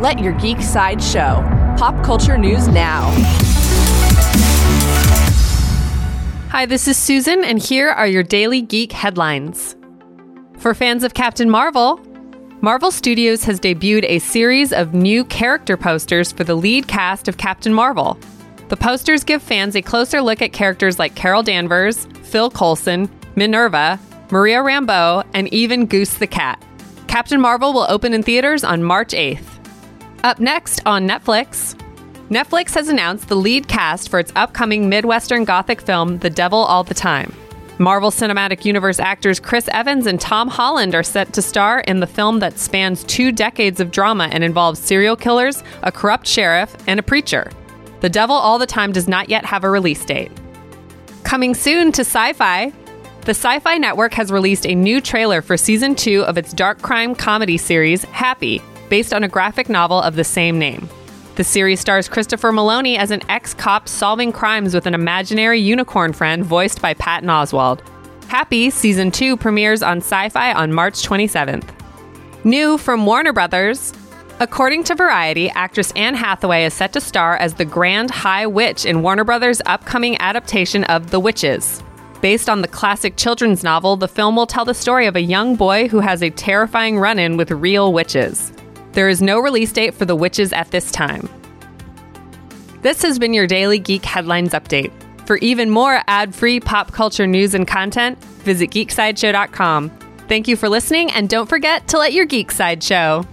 Let your geek side show. Pop culture news now. Hi, this is Susan, and here are your daily geek headlines. For fans of Captain Marvel, Marvel Studios has debuted a series of new character posters for the lead cast of Captain Marvel. The posters give fans a closer look at characters like Carol Danvers, Phil Coulson, Minerva, Maria Rambeau, and even Goose the Cat. Captain Marvel will open in theaters on March 8th. Up next on Netflix, Netflix has announced the lead cast for its upcoming Midwestern Gothic film, The Devil All the Time. Marvel Cinematic Universe actors Chris Evans and Tom Holland are set to star in the film that spans two decades of drama and involves serial killers, a corrupt sheriff, and a preacher. The Devil All the Time does not yet have a release date. Coming soon to Syfy, the Syfy Network has released a new trailer for season two of its dark crime comedy series, Happy, based on a graphic novel of the same name. The series stars Christopher Meloni as an ex cop solving crimes with an imaginary unicorn friend voiced by Patton Oswalt. Happy Season 2 premieres on Syfy on March 27th. New from Warner Brothers. According to Variety, actress Anne Hathaway is set to star as the Grand High Witch in Warner Brothers' upcoming adaptation of The Witches. Based on the classic children's novel, the film will tell the story of a young boy who has a terrifying run in with real witches. There is no release date for The Witches at this time. This has been your daily Geek Headlines Update. For even more ad free pop culture news and content, visit geeksideshow.com. Thank you for listening, and don't forget to let your geek side show.